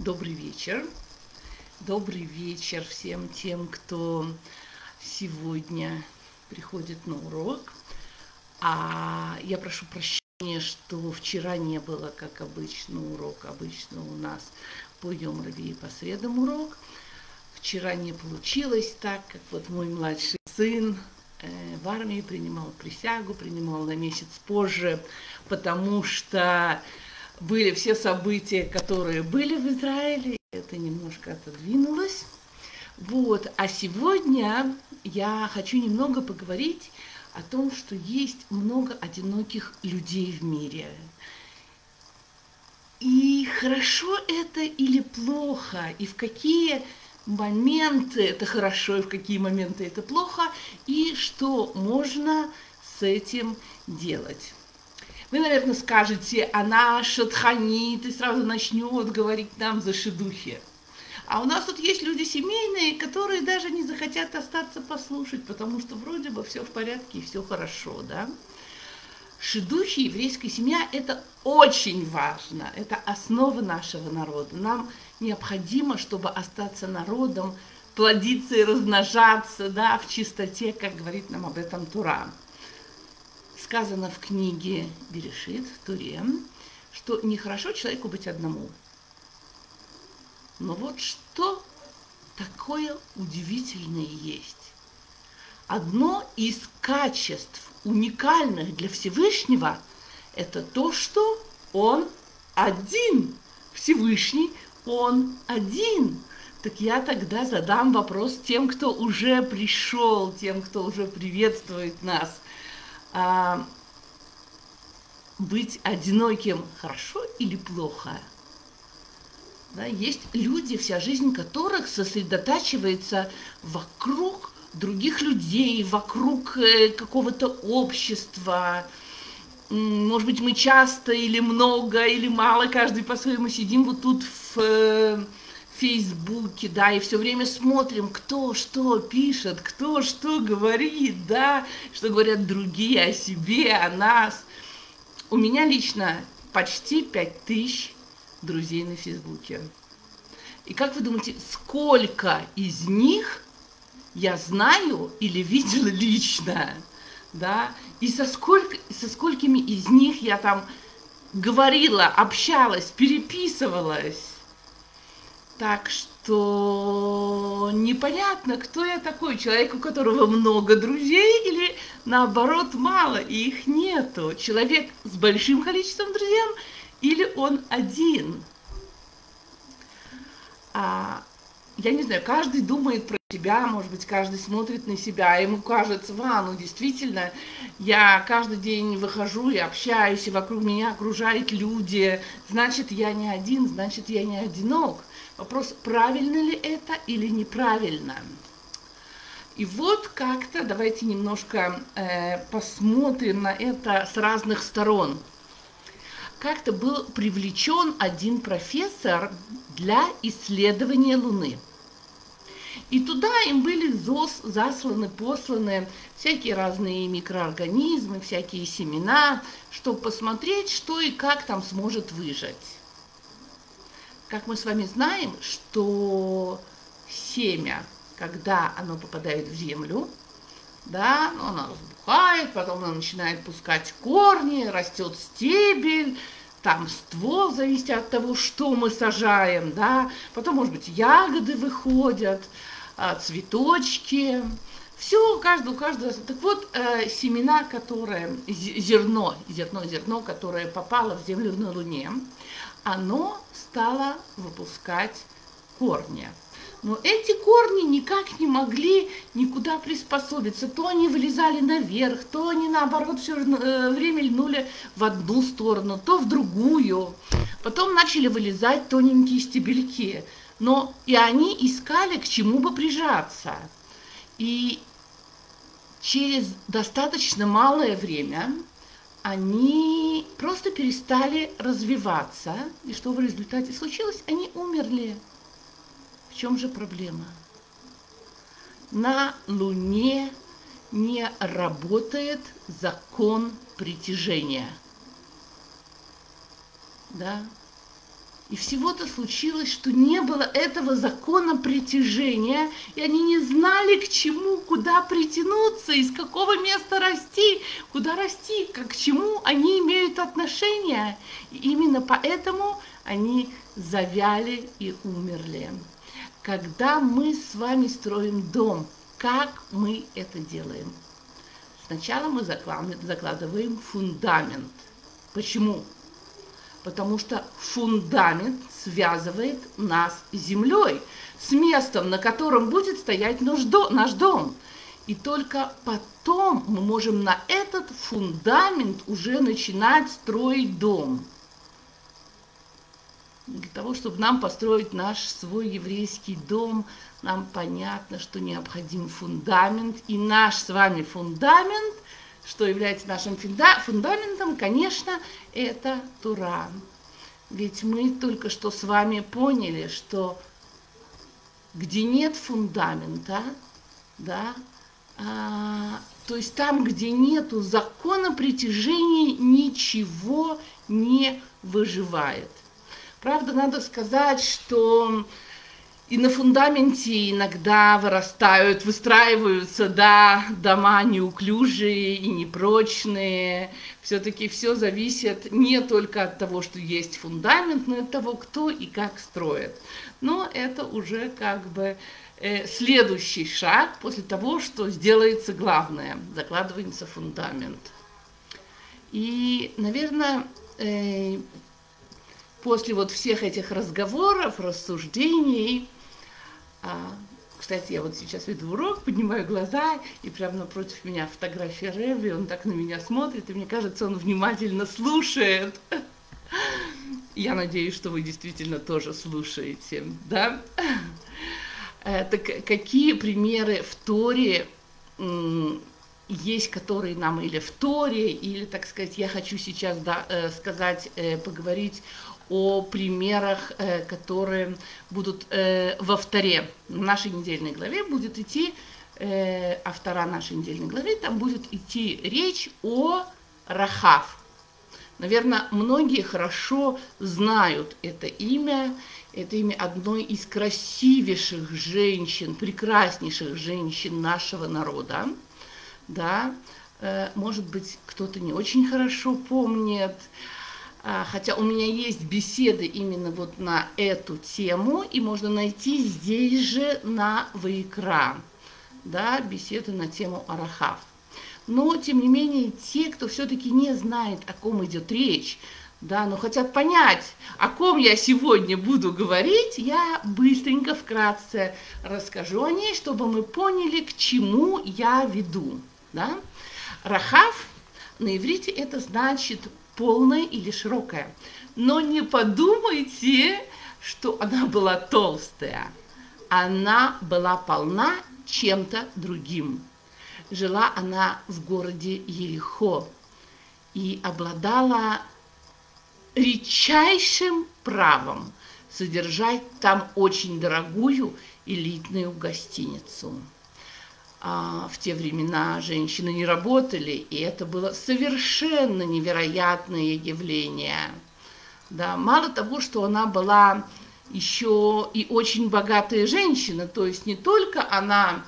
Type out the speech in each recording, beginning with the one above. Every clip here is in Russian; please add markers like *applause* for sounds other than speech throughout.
Добрый вечер. Добрый вечер всем тем, кто сегодня приходит на урок. А я прошу прощения, что вчера не было, как обычно, урок. Обычно у нас по Йом и по средам урок. Вчера не получилось так, как вот мой младший сын э, в армии принимал присягу, принимал на месяц позже, потому что были все события, которые были в Израиле, это немножко отодвинулось. Вот. А сегодня я хочу немного поговорить о том, что есть много одиноких людей в мире. И хорошо это или плохо, и в какие моменты это хорошо, и в какие моменты это плохо, и что можно с этим делать. Вы, наверное, скажете, она шатханит и сразу начнет говорить нам за шедухи. А у нас тут есть люди семейные, которые даже не захотят остаться послушать, потому что вроде бы все в порядке и все хорошо, да? Шедухи, еврейская семья – это очень важно, это основа нашего народа. Нам необходимо, чтобы остаться народом, плодиться и размножаться, да, в чистоте, как говорит нам об этом Тура сказано в книге Берешит, в Туре, что нехорошо человеку быть одному. Но вот что такое удивительное есть. Одно из качеств, уникальных для Всевышнего, это то, что Он один. Всевышний, Он один. Так я тогда задам вопрос тем, кто уже пришел, тем, кто уже приветствует нас – а, быть одиноким хорошо или плохо? Да, есть люди, вся жизнь которых сосредотачивается вокруг других людей, вокруг э, какого-то общества. Может быть, мы часто или много, или мало, каждый по-своему сидим вот тут в э, Фейсбуке, да, и все время смотрим, кто что пишет, кто что говорит, да, что говорят другие о себе, о нас. У меня лично почти пять тысяч друзей на Фейсбуке. И как вы думаете, сколько из них я знаю или видела лично, да, и со, сколько, со сколькими из них я там говорила, общалась, переписывалась, так что непонятно, кто я такой, человек, у которого много друзей или наоборот мало, и их нету. Человек с большим количеством друзей или он один. А, я не знаю, каждый думает про себя, может быть, каждый смотрит на себя, ему кажется, ва, ну действительно, я каждый день выхожу и общаюсь, и вокруг меня окружают люди, значит, я не один, значит, я не одинок. Вопрос, правильно ли это или неправильно. И вот как-то давайте немножко э, посмотрим на это с разных сторон. Как-то был привлечен один профессор для исследования Луны. И туда им были зос, засланы, посланы всякие разные микроорганизмы, всякие семена, чтобы посмотреть, что и как там сможет выжить как мы с вами знаем, что семя, когда оно попадает в землю, да, ну, оно разбухает, потом оно начинает пускать корни, растет стебель, там ствол, зависит от того, что мы сажаем, да, потом, может быть, ягоды выходят, а, цветочки, все, у каждого, у каждого. Так вот, э, семена, которые, зерно, зерно, зерно, которое попало в землю на Луне, оно стало выпускать корни. Но эти корни никак не могли никуда приспособиться. То они вылезали наверх, то они наоборот все э, время льнули в одну сторону, то в другую. Потом начали вылезать тоненькие стебельки. Но и они искали, к чему бы прижаться. И через достаточно малое время они просто перестали развиваться. И что в результате случилось? Они умерли. В чем же проблема? На Луне не работает закон притяжения. Да? И всего-то случилось, что не было этого закона притяжения, и они не знали, к чему, куда притянуться, из какого места расти, куда расти, как к чему они имеют отношение. И именно поэтому они завяли и умерли. Когда мы с вами строим дом, как мы это делаем? Сначала мы закладываем фундамент. Почему? Потому что фундамент связывает нас с землей, с местом, на котором будет стоять наш дом. И только потом мы можем на этот фундамент уже начинать строить дом. Для того, чтобы нам построить наш свой еврейский дом, нам понятно, что необходим фундамент. И наш с вами фундамент – что является нашим фундаментом, конечно, это Тура. Ведь мы только что с вами поняли, что где нет фундамента, да, а, то есть там, где нету закона притяжения, ничего не выживает. Правда, надо сказать, что и на фундаменте иногда вырастают, выстраиваются, да, дома неуклюжие и непрочные. Все-таки все зависит не только от того, что есть фундамент, но и от того, кто и как строит. Но это уже как бы э, следующий шаг после того, что сделается главное, закладывается фундамент. И, наверное, э, после вот всех этих разговоров, рассуждений, а, кстати, я вот сейчас веду урок, поднимаю глаза, и прямо напротив меня фотография Рэви, он так на меня смотрит, и мне кажется, он внимательно слушает. Я надеюсь, что вы действительно тоже слушаете, да? Э, так какие примеры в Торе есть, которые нам или в Торе, или, так сказать, я хочу сейчас да, э, сказать, э, поговорить о примерах, э, которые будут э, во вторе. В нашей недельной главе будет идти, э, а втора нашей недельной главы, там будет идти речь о Рахав. Наверное, многие хорошо знают это имя. Это имя одной из красивейших женщин, прекраснейших женщин нашего народа. Да, может быть, кто-то не очень хорошо помнит. А, хотя у меня есть беседы именно вот на эту тему, и можно найти здесь же на Вайкра, да, беседы на тему Арахав. Но, тем не менее, те, кто все-таки не знает, о ком идет речь, да, но хотят понять, о ком я сегодня буду говорить, я быстренько, вкратце расскажу о ней, чтобы мы поняли, к чему я веду. Да? Рахав на иврите это значит полная или широкая. Но не подумайте, что она была толстая. Она была полна чем-то другим. Жила она в городе Ерехо и обладала редчайшим правом содержать там очень дорогую элитную гостиницу а, в те времена женщины не работали, и это было совершенно невероятное явление. Да, мало того, что она была еще и очень богатая женщина, то есть не только она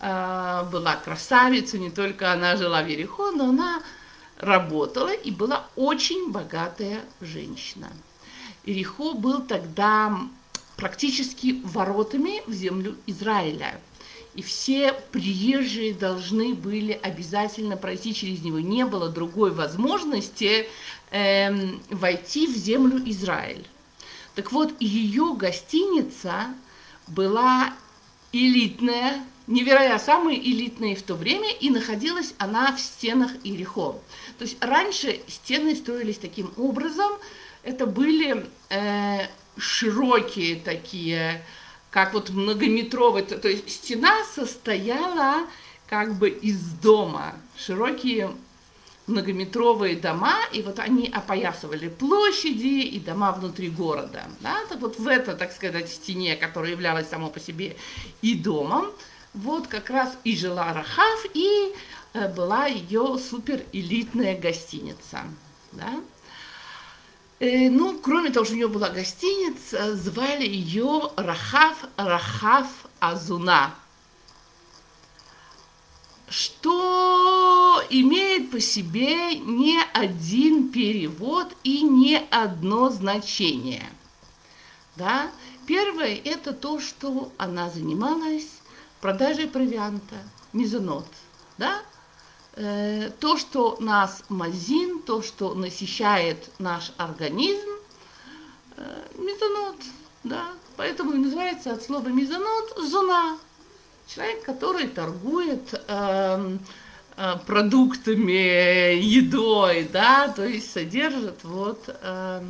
э, была красавицей, не только она жила в Ерехо, но она работала и была очень богатая женщина. Ерехо был тогда практически воротами в землю Израиля – и все приезжие должны были обязательно пройти через него. Не было другой возможности э, войти в землю Израиль. Так вот, ее гостиница была элитная, невероятно самая элитная в то время, и находилась она в стенах Ирихо. То есть раньше стены строились таким образом, это были э, широкие такие как вот многометровый, то, то есть стена состояла как бы из дома, широкие многометровые дома, и вот они опоясывали площади и дома внутри города. Да? Так вот в этой, так сказать, стене, которая являлась само по себе и домом, вот как раз и жила Рахав, и э, была ее суперэлитная гостиница. Да? Э, ну, кроме того, что у нее была гостиница, звали ее Рахав Рахав Азуна, что имеет по себе не один перевод и не одно значение. Да? Первое – это то, что она занималась продажей провианта, мизонот. Да? Э, то, что нас мазин, то, что насыщает наш организм, э, мезонот, да, поэтому и называется от слова мезонот зона. Человек, который торгует э, э, продуктами, едой, да, то есть содержит вот э,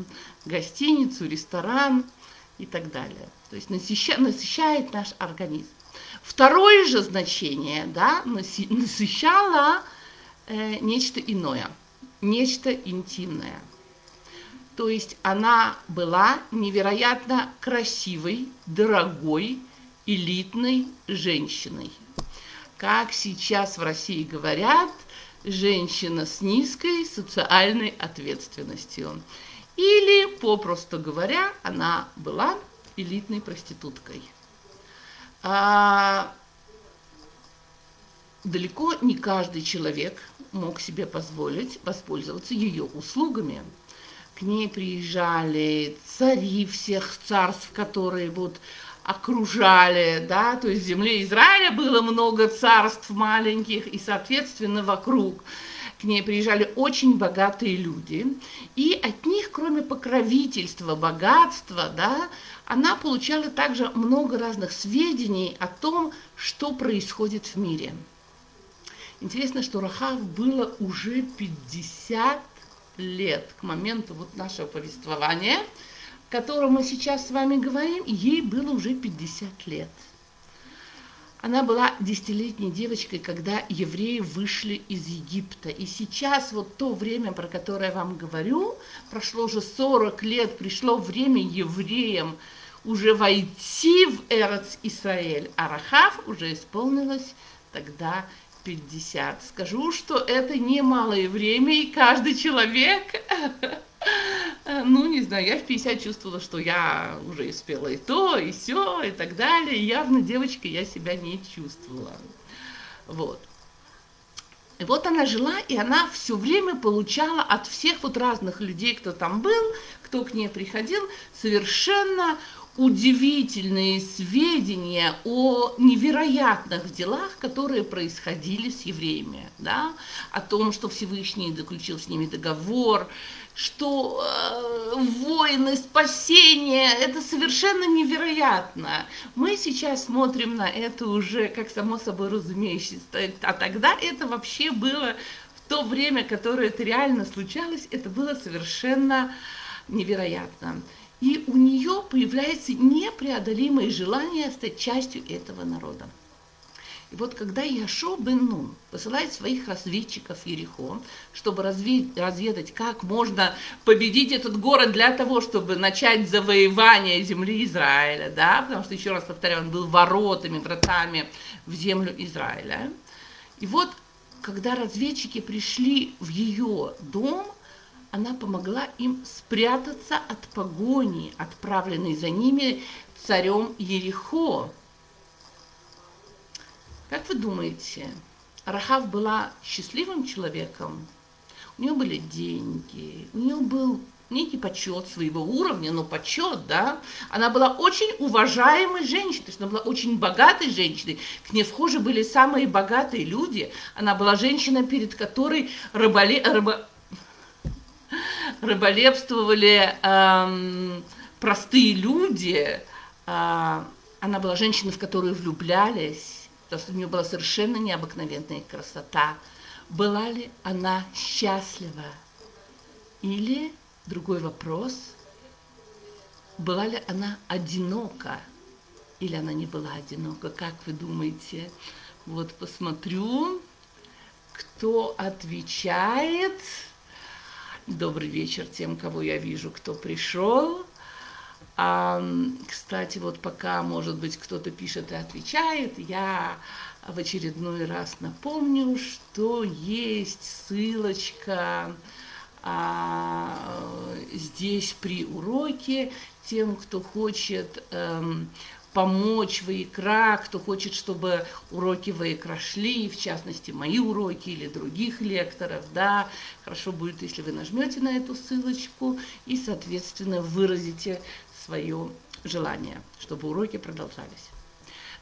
гостиницу, ресторан и так далее. То есть насыщает, насыщает наш организм. Второе же значение, да, насыщало э, нечто иное, нечто интимное. То есть она была невероятно красивой, дорогой, элитной женщиной. Как сейчас в России говорят, женщина с низкой социальной ответственностью. Или, попросту говоря, она была элитной проституткой. А, далеко не каждый человек мог себе позволить воспользоваться ее услугами. К ней приезжали цари всех царств, которые вот окружали, да, то есть в земле Израиля было много царств маленьких, и, соответственно, вокруг к ней приезжали очень богатые люди, и от них, кроме покровительства, богатства, да, она получала также много разных сведений о том, что происходит в мире. Интересно, что Рахав было уже 50 лет к моменту вот нашего повествования, о котором мы сейчас с вами говорим, ей было уже 50 лет. Она была десятилетней девочкой, когда евреи вышли из Египта. И сейчас вот то время, про которое я вам говорю, прошло уже 40 лет, пришло время евреям уже войти в Эрец Исраэль. А Рахав уже исполнилось тогда 50. Скажу, что это немалое время, и каждый человек, *laughs* ну, не знаю, я в 50 чувствовала, что я уже успела и то, и все, и так далее. Явно девочкой я себя не чувствовала. Вот. И вот она жила, и она все время получала от всех вот разных людей, кто там был, кто к ней приходил, совершенно удивительные сведения о невероятных делах, которые происходили с евреями, да, о том, что Всевышний заключил с ними договор, что э, войны, спасения, это совершенно невероятно. Мы сейчас смотрим на это уже как само собой разумеющееся, а тогда это вообще было в то время, которое это реально случалось, это было совершенно невероятно. И у нее появляется непреодолимое желание стать частью этого народа. И вот когда Яшо бен Нун посылает своих разведчиков в Ерехо, чтобы разведать, как можно победить этот город для того, чтобы начать завоевание земли Израиля, да, потому что, еще раз повторяю, он был воротами, вратами в землю Израиля. И вот, когда разведчики пришли в ее дом, она помогла им спрятаться от погони, отправленной за ними царем Ерехо. Как вы думаете, Рахав была счастливым человеком? У нее были деньги, у нее был некий почет своего уровня, но почет, да. Она была очень уважаемой женщиной, она была очень богатой женщиной. К ней вхожи были самые богатые люди. Она была женщина, перед которой рыболе, рыбо, рыболепствовали эм, простые люди. Э, она была женщиной, в которую влюблялись, потому что у нее была совершенно необыкновенная красота. Была ли она счастлива? Или, другой вопрос, была ли она одинока? Или она не была одинока? Как вы думаете? Вот посмотрю, кто отвечает. Добрый вечер тем, кого я вижу, кто пришел. А, кстати, вот пока, может быть, кто-то пишет и отвечает, я в очередной раз напомню, что есть ссылочка а, здесь при уроке тем, кто хочет эм, помочь Ваикра, кто хочет, чтобы уроки Ваикра шли, в частности, мои уроки или других лекторов, да, хорошо будет, если вы нажмете на эту ссылочку и, соответственно, выразите свое желание, чтобы уроки продолжались.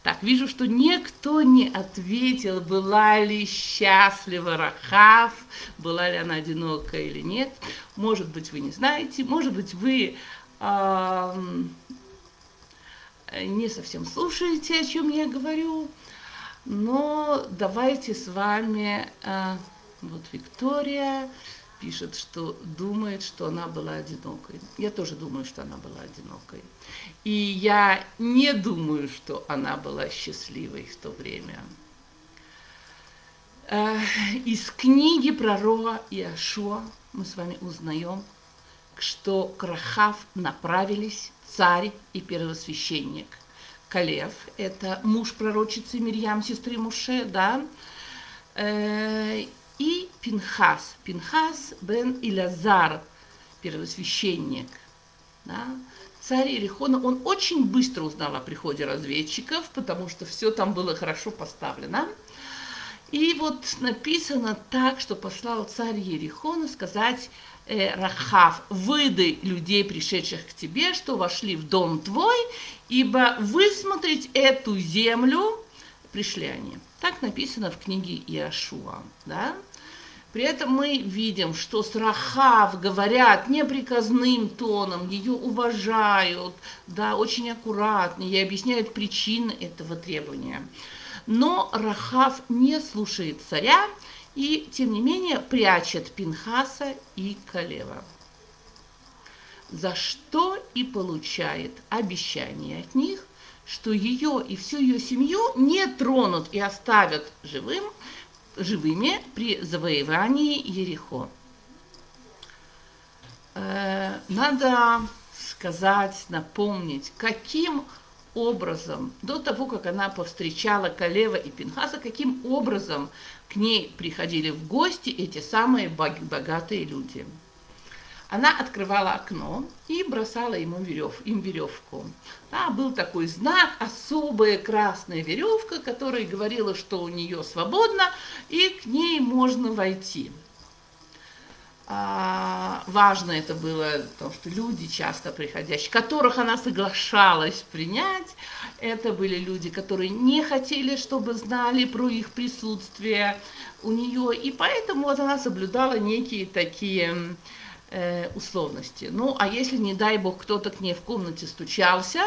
Так, вижу, что никто не ответил, была ли счастлива Рахав, была ли она одинокая или нет. Может быть, вы не знаете, может быть, вы не совсем слушаете, о чем я говорю. Но давайте с вами, э, вот Виктория, пишет, что думает, что она была одинокой. Я тоже думаю, что она была одинокой. И я не думаю, что она была счастливой в то время. Э, из книги пророка Иошуа мы с вами узнаем, что к Рахав направились царь и первосвященник. Калев – это муж пророчицы Мирьям, сестры Муше, да, э, и Пинхас. Пинхас бен Илязар, первосвященник. Да? Царь Иерихона, он очень быстро узнал о приходе разведчиков, потому что все там было хорошо поставлено. И вот написано так, что послал царь Ерихона сказать э, Рахав, выдай людей, пришедших к тебе, что вошли в дом твой, ибо высмотреть эту землю пришли они. Так написано в книге Иошуа. Да? При этом мы видим, что с Рахав говорят неприказным тоном, ее уважают, да, очень аккуратно, и объясняют причины этого требования. Но Рахав не слушает царя и, тем не менее, прячет Пинхаса и Калева. За что и получает обещание от них, что ее и всю ее семью не тронут и оставят живым – живыми при завоевании Ерехо. Э, надо сказать, напомнить, каким образом, до того, как она повстречала Калева и Пинхаса, каким образом к ней приходили в гости эти самые богатые люди – она открывала окно и бросала ему верев, им веревку. Да, был такой знак, особая красная веревка, которая говорила, что у нее свободно, и к ней можно войти. А, важно это было, потому что люди, часто приходящие, которых она соглашалась принять, это были люди, которые не хотели, чтобы знали про их присутствие у нее, и поэтому вот она соблюдала некие такие э, условности. Ну, а если, не дай бог, кто-то к ней в комнате стучался,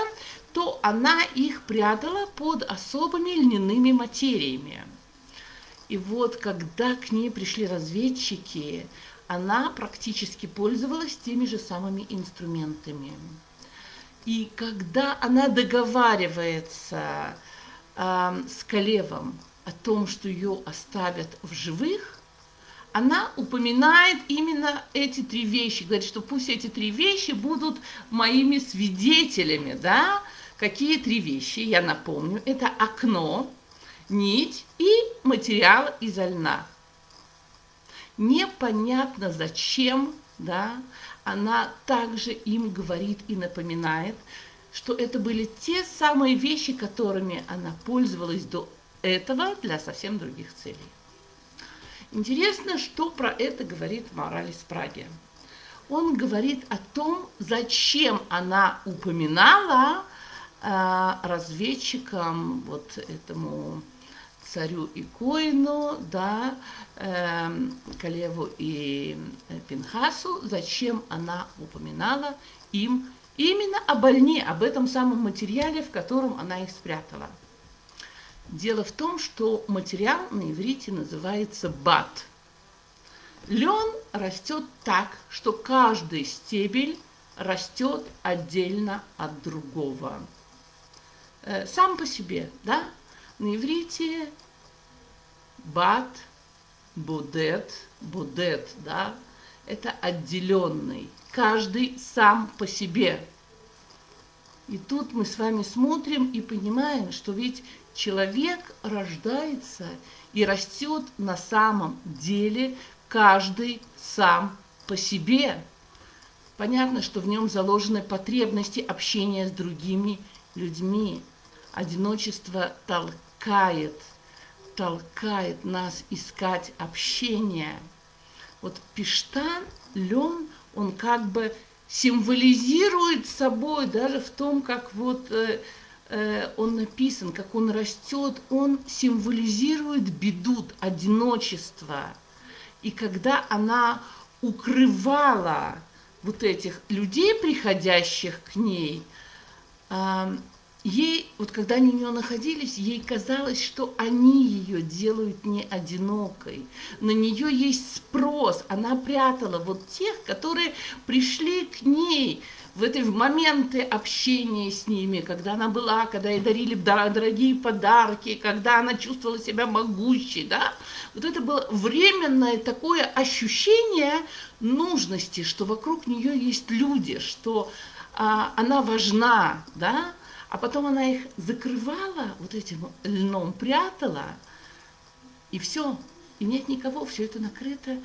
то она их прятала под особыми льняными материями. И вот, когда к ней пришли разведчики, она практически пользовалась теми же самыми инструментами. И когда она договаривается э, с Калевом о том, что ее оставят в живых, она упоминает именно эти три вещи, говорит, что пусть эти три вещи будут моими свидетелями, да, какие три вещи, я напомню, это окно, нить и материал изо льна. Непонятно зачем, да, она также им говорит и напоминает, что это были те самые вещи, которыми она пользовалась до этого для совсем других целей. Интересно, что про это говорит Моралес Праге. Он говорит о том, зачем она упоминала э, разведчикам, вот этому царю и Коину, да, Калеву и э, Пинхасу, зачем она упоминала им именно об льне, об этом самом материале, в котором она их спрятала. Дело в том, что материал на иврите называется бат. Лен растет так, что каждый стебель растет отдельно от другого. Э, сам по себе, да? На иврите бат, будет, будет, да? Это отделенный. Каждый сам по себе. И тут мы с вами смотрим и понимаем, что ведь человек рождается и растет на самом деле каждый сам по себе, понятно, что в нем заложены потребности общения с другими людьми. Одиночество толкает, толкает нас искать общение. Вот Пиштан, лен, он как бы символизирует собой даже в том, как вот э, э, он написан, как он растет, он символизирует беду, одиночество. И когда она укрывала вот этих людей, приходящих к ней, э, ей, вот когда они у нее находились, ей казалось, что они ее делают не одинокой. На нее есть спрос, она прятала вот тех, которые пришли к ней – в эти моменты общения с ними, когда она была, когда ей дарили дорогие подарки, когда она чувствовала себя могущей, да, вот это было временное такое ощущение нужности, что вокруг нее есть люди, что а, она важна, да, а потом она их закрывала вот этим льном, прятала, и все, и нет никого, все это накрыто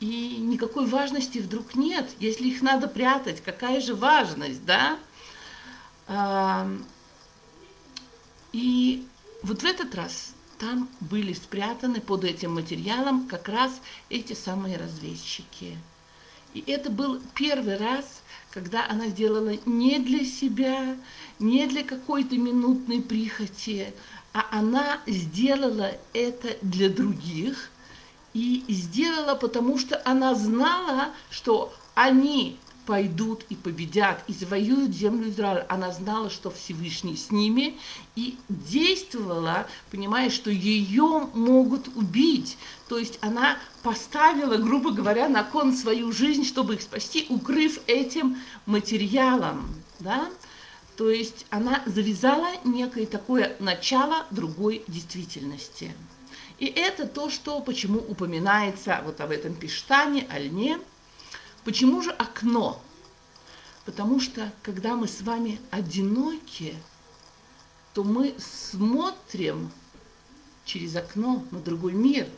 и никакой важности вдруг нет, если их надо прятать, какая же важность, да? И вот в этот раз там были спрятаны под этим материалом как раз эти самые разведчики. И это был первый раз, когда она сделала не для себя, не для какой-то минутной прихоти, а она сделала это для других – и сделала, потому что она знала, что они пойдут и победят, и завоюют землю Израиля. Она знала, что Всевышний с ними, и действовала, понимая, что ее могут убить. То есть она поставила, грубо говоря, на кон свою жизнь, чтобы их спасти, укрыв этим материалом. Да? То есть она завязала некое такое начало другой действительности. И это то, что, почему упоминается вот об этом пиштане, о льне. Почему же окно? Потому что, когда мы с вами одиноки, то мы смотрим через окно на другой мир.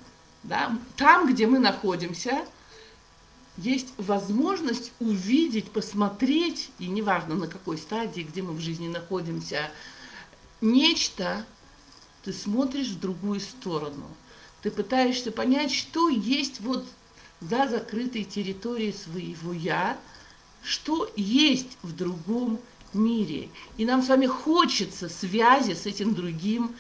Да? Там, где мы находимся, есть возможность увидеть, посмотреть, и неважно на какой стадии, где мы в жизни находимся, нечто, ты смотришь в другую сторону. Ты пытаешься понять, что есть вот за закрытой территорией своего «я», что есть в другом мире. И нам с вами хочется связи с этим другим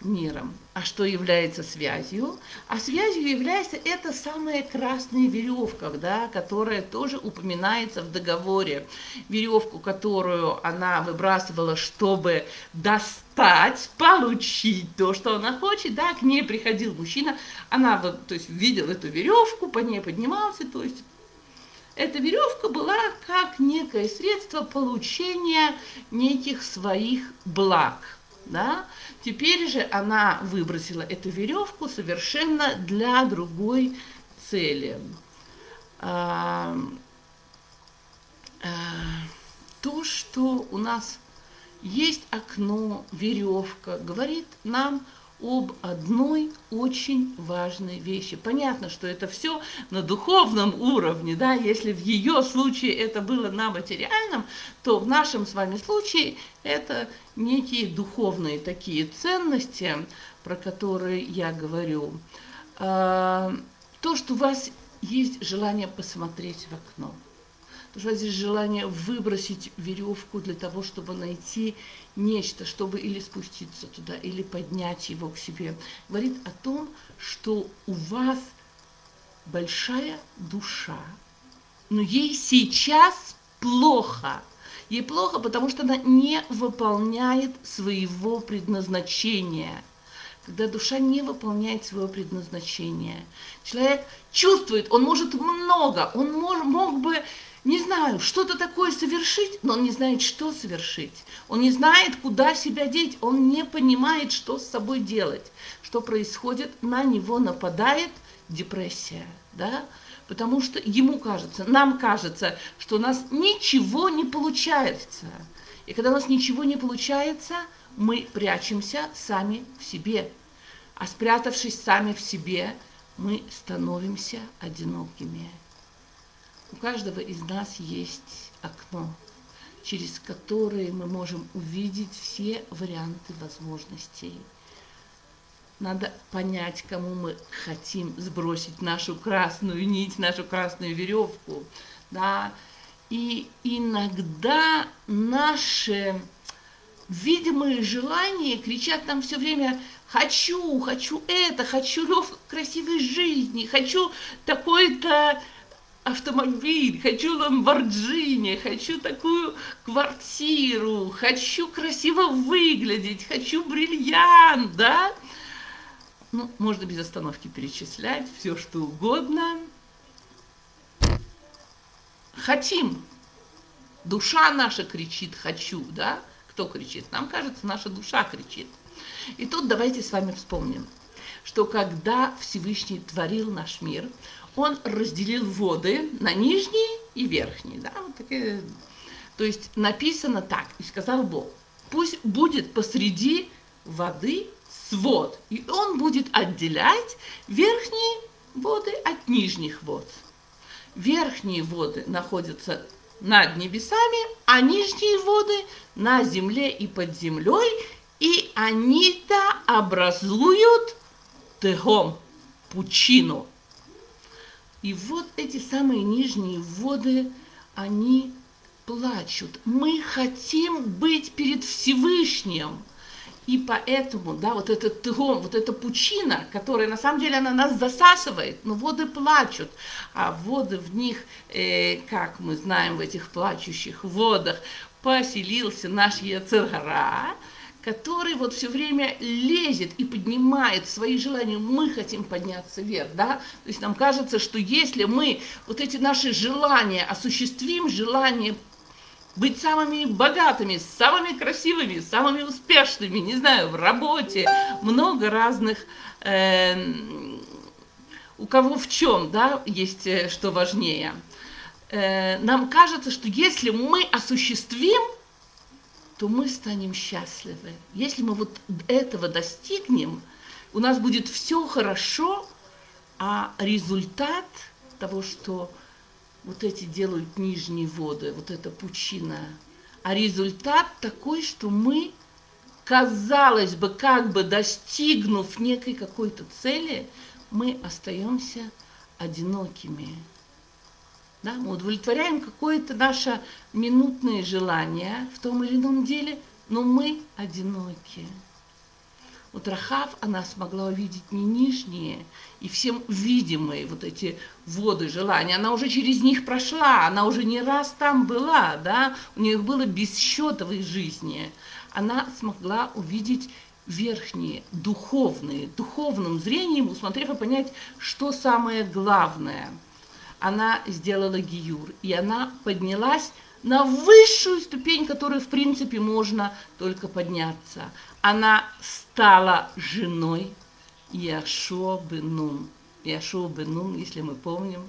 миром. А что является связью? А связью является эта самая красная веревка, да, которая тоже упоминается в договоре. Веревку, которую она выбрасывала, чтобы достать, получить то, что она хочет, да, к ней приходил мужчина, она вот, то есть видел эту веревку, по ней поднимался, то есть эта веревка была как некое средство получения неких своих благ. Да? Теперь же она выбросила эту веревку совершенно для другой цели. А, а, то, что у нас есть окно, веревка, говорит нам об одной очень важной вещи. Понятно, что это все на духовном уровне, да, если в ее случае это было на материальном, то в нашем с вами случае это некие духовные такие ценности, про которые я говорю. А, то, что у вас есть желание посмотреть в окно – что есть желание выбросить веревку для того, чтобы найти нечто, чтобы или спуститься туда, или поднять его к себе. Говорит о том, что у вас большая душа, но ей сейчас плохо. Ей плохо, потому что она не выполняет своего предназначения – когда душа не выполняет своего предназначения. Человек чувствует, он может много, он мож, мог бы не знаю, что-то такое совершить, но он не знает, что совершить. Он не знает, куда себя деть, он не понимает, что с собой делать. Что происходит, на него нападает депрессия, да, потому что ему кажется, нам кажется, что у нас ничего не получается. И когда у нас ничего не получается, мы прячемся сами в себе. А спрятавшись сами в себе, мы становимся одинокими у каждого из нас есть окно, через которое мы можем увидеть все варианты возможностей. Надо понять, кому мы хотим сбросить нашу красную нить, нашу красную веревку. Да? И иногда наши видимые желания кричат нам все время «хочу, хочу это, хочу красивой жизни, хочу такой-то автомобиль, хочу ламборджини, хочу такую квартиру, хочу красиво выглядеть, хочу бриллиант, да? Ну, можно без остановки перечислять все, что угодно. Хотим. Душа наша кричит «хочу», да? Кто кричит? Нам кажется, наша душа кричит. И тут давайте с вами вспомним, что когда Всевышний творил наш мир, он разделил воды на нижние и верхние. Да? Вот такие. То есть написано так, и сказал Бог, пусть будет посреди воды свод, и он будет отделять верхние воды от нижних вод. Верхние воды находятся над небесами, а нижние воды на земле и под землей, и они-то образуют тегом, пучину. И вот эти самые нижние воды, они плачут. Мы хотим быть перед Всевышним. И поэтому, да, вот этот тыгом, вот эта пучина, которая на самом деле она нас засасывает, но воды плачут, а воды в них, э, как мы знаем в этих плачущих водах, поселился наш Яцергара, который вот все время лезет и поднимает свои желания. Мы хотим подняться вверх, да? То есть нам кажется, что если мы вот эти наши желания осуществим, желание быть самыми богатыми, самыми красивыми, самыми успешными, не знаю, в работе, много разных, э, у кого в чем, да, есть э, что важнее. Э, нам кажется, что если мы осуществим то мы станем счастливы. Если мы вот этого достигнем, у нас будет все хорошо, а результат того, что вот эти делают нижние воды, вот эта пучина, а результат такой, что мы, казалось бы, как бы достигнув некой какой-то цели, мы остаемся одинокими. Да? Мы удовлетворяем какое-то наше минутное желание в том или ином деле, но мы одиноки. Вот Рахав, она смогла увидеть не нижние и всем видимые вот эти воды желания. Она уже через них прошла, она уже не раз там была, да, у нее было без счета в их жизни. Она смогла увидеть верхние, духовные, духовным зрением, усмотрев и понять, что самое главное – она сделала гиюр, и она поднялась на высшую ступень, которую, в принципе, можно только подняться. Она стала женой Яшуа Бенун. Яшуа Бенун, если мы помним,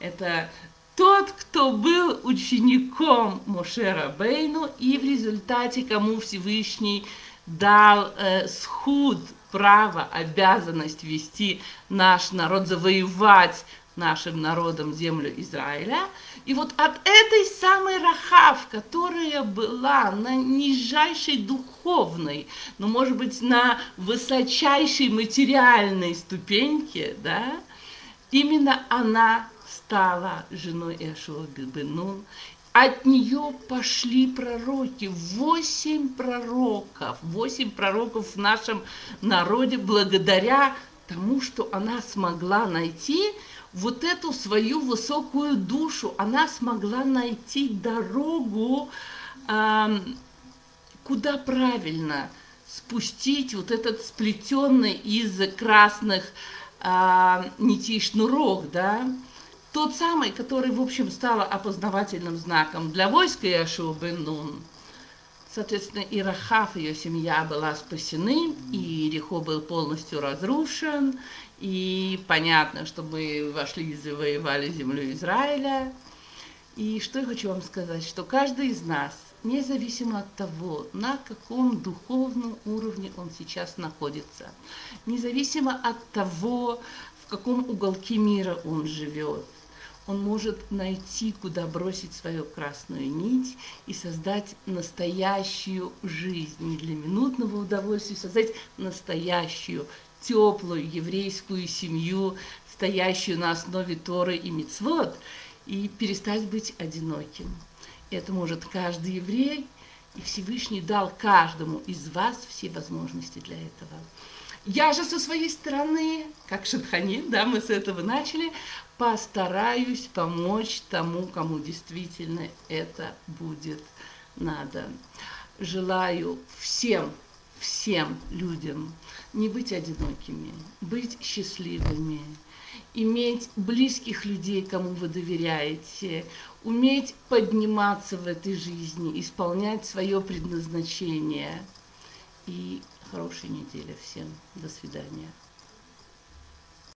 это тот, кто был учеником Мошера Бейну, и в результате кому Всевышний дал э, схуд, право, обязанность вести наш народ, завоевать нашим народом землю Израиля. И вот от этой самой Рахав, которая была на нижайшей духовной, ну, может быть, на высочайшей материальной ступеньке, да, именно она стала женой Иошуа Бенун. От нее пошли пророки, восемь пророков, восемь пророков в нашем народе благодаря тому, что она смогла найти вот эту свою высокую душу, она смогла найти дорогу, э, куда правильно спустить вот этот сплетенный из красных э, нитей шнурок, да, тот самый, который, в общем, стал опознавательным знаком для войска Яшуа бен Нун. Соответственно, и Рахав, ее семья была спасены, и Рехо был полностью разрушен, и понятно, что мы вошли и завоевали землю Израиля. И что я хочу вам сказать, что каждый из нас, независимо от того, на каком духовном уровне он сейчас находится, независимо от того, в каком уголке мира он живет, он может найти, куда бросить свою красную нить и создать настоящую жизнь. Не для минутного удовольствия, создать настоящую, теплую еврейскую семью, стоящую на основе Торы и Мицвод, и перестать быть одиноким. Это может каждый еврей, и Всевышний дал каждому из вас все возможности для этого. Я же со своей стороны, как Шатханин, да, мы с этого начали, постараюсь помочь тому, кому действительно это будет надо. Желаю всем, всем людям не быть одинокими, быть счастливыми, иметь близких людей, кому вы доверяете, уметь подниматься в этой жизни, исполнять свое предназначение. И хорошей недели всем. До свидания.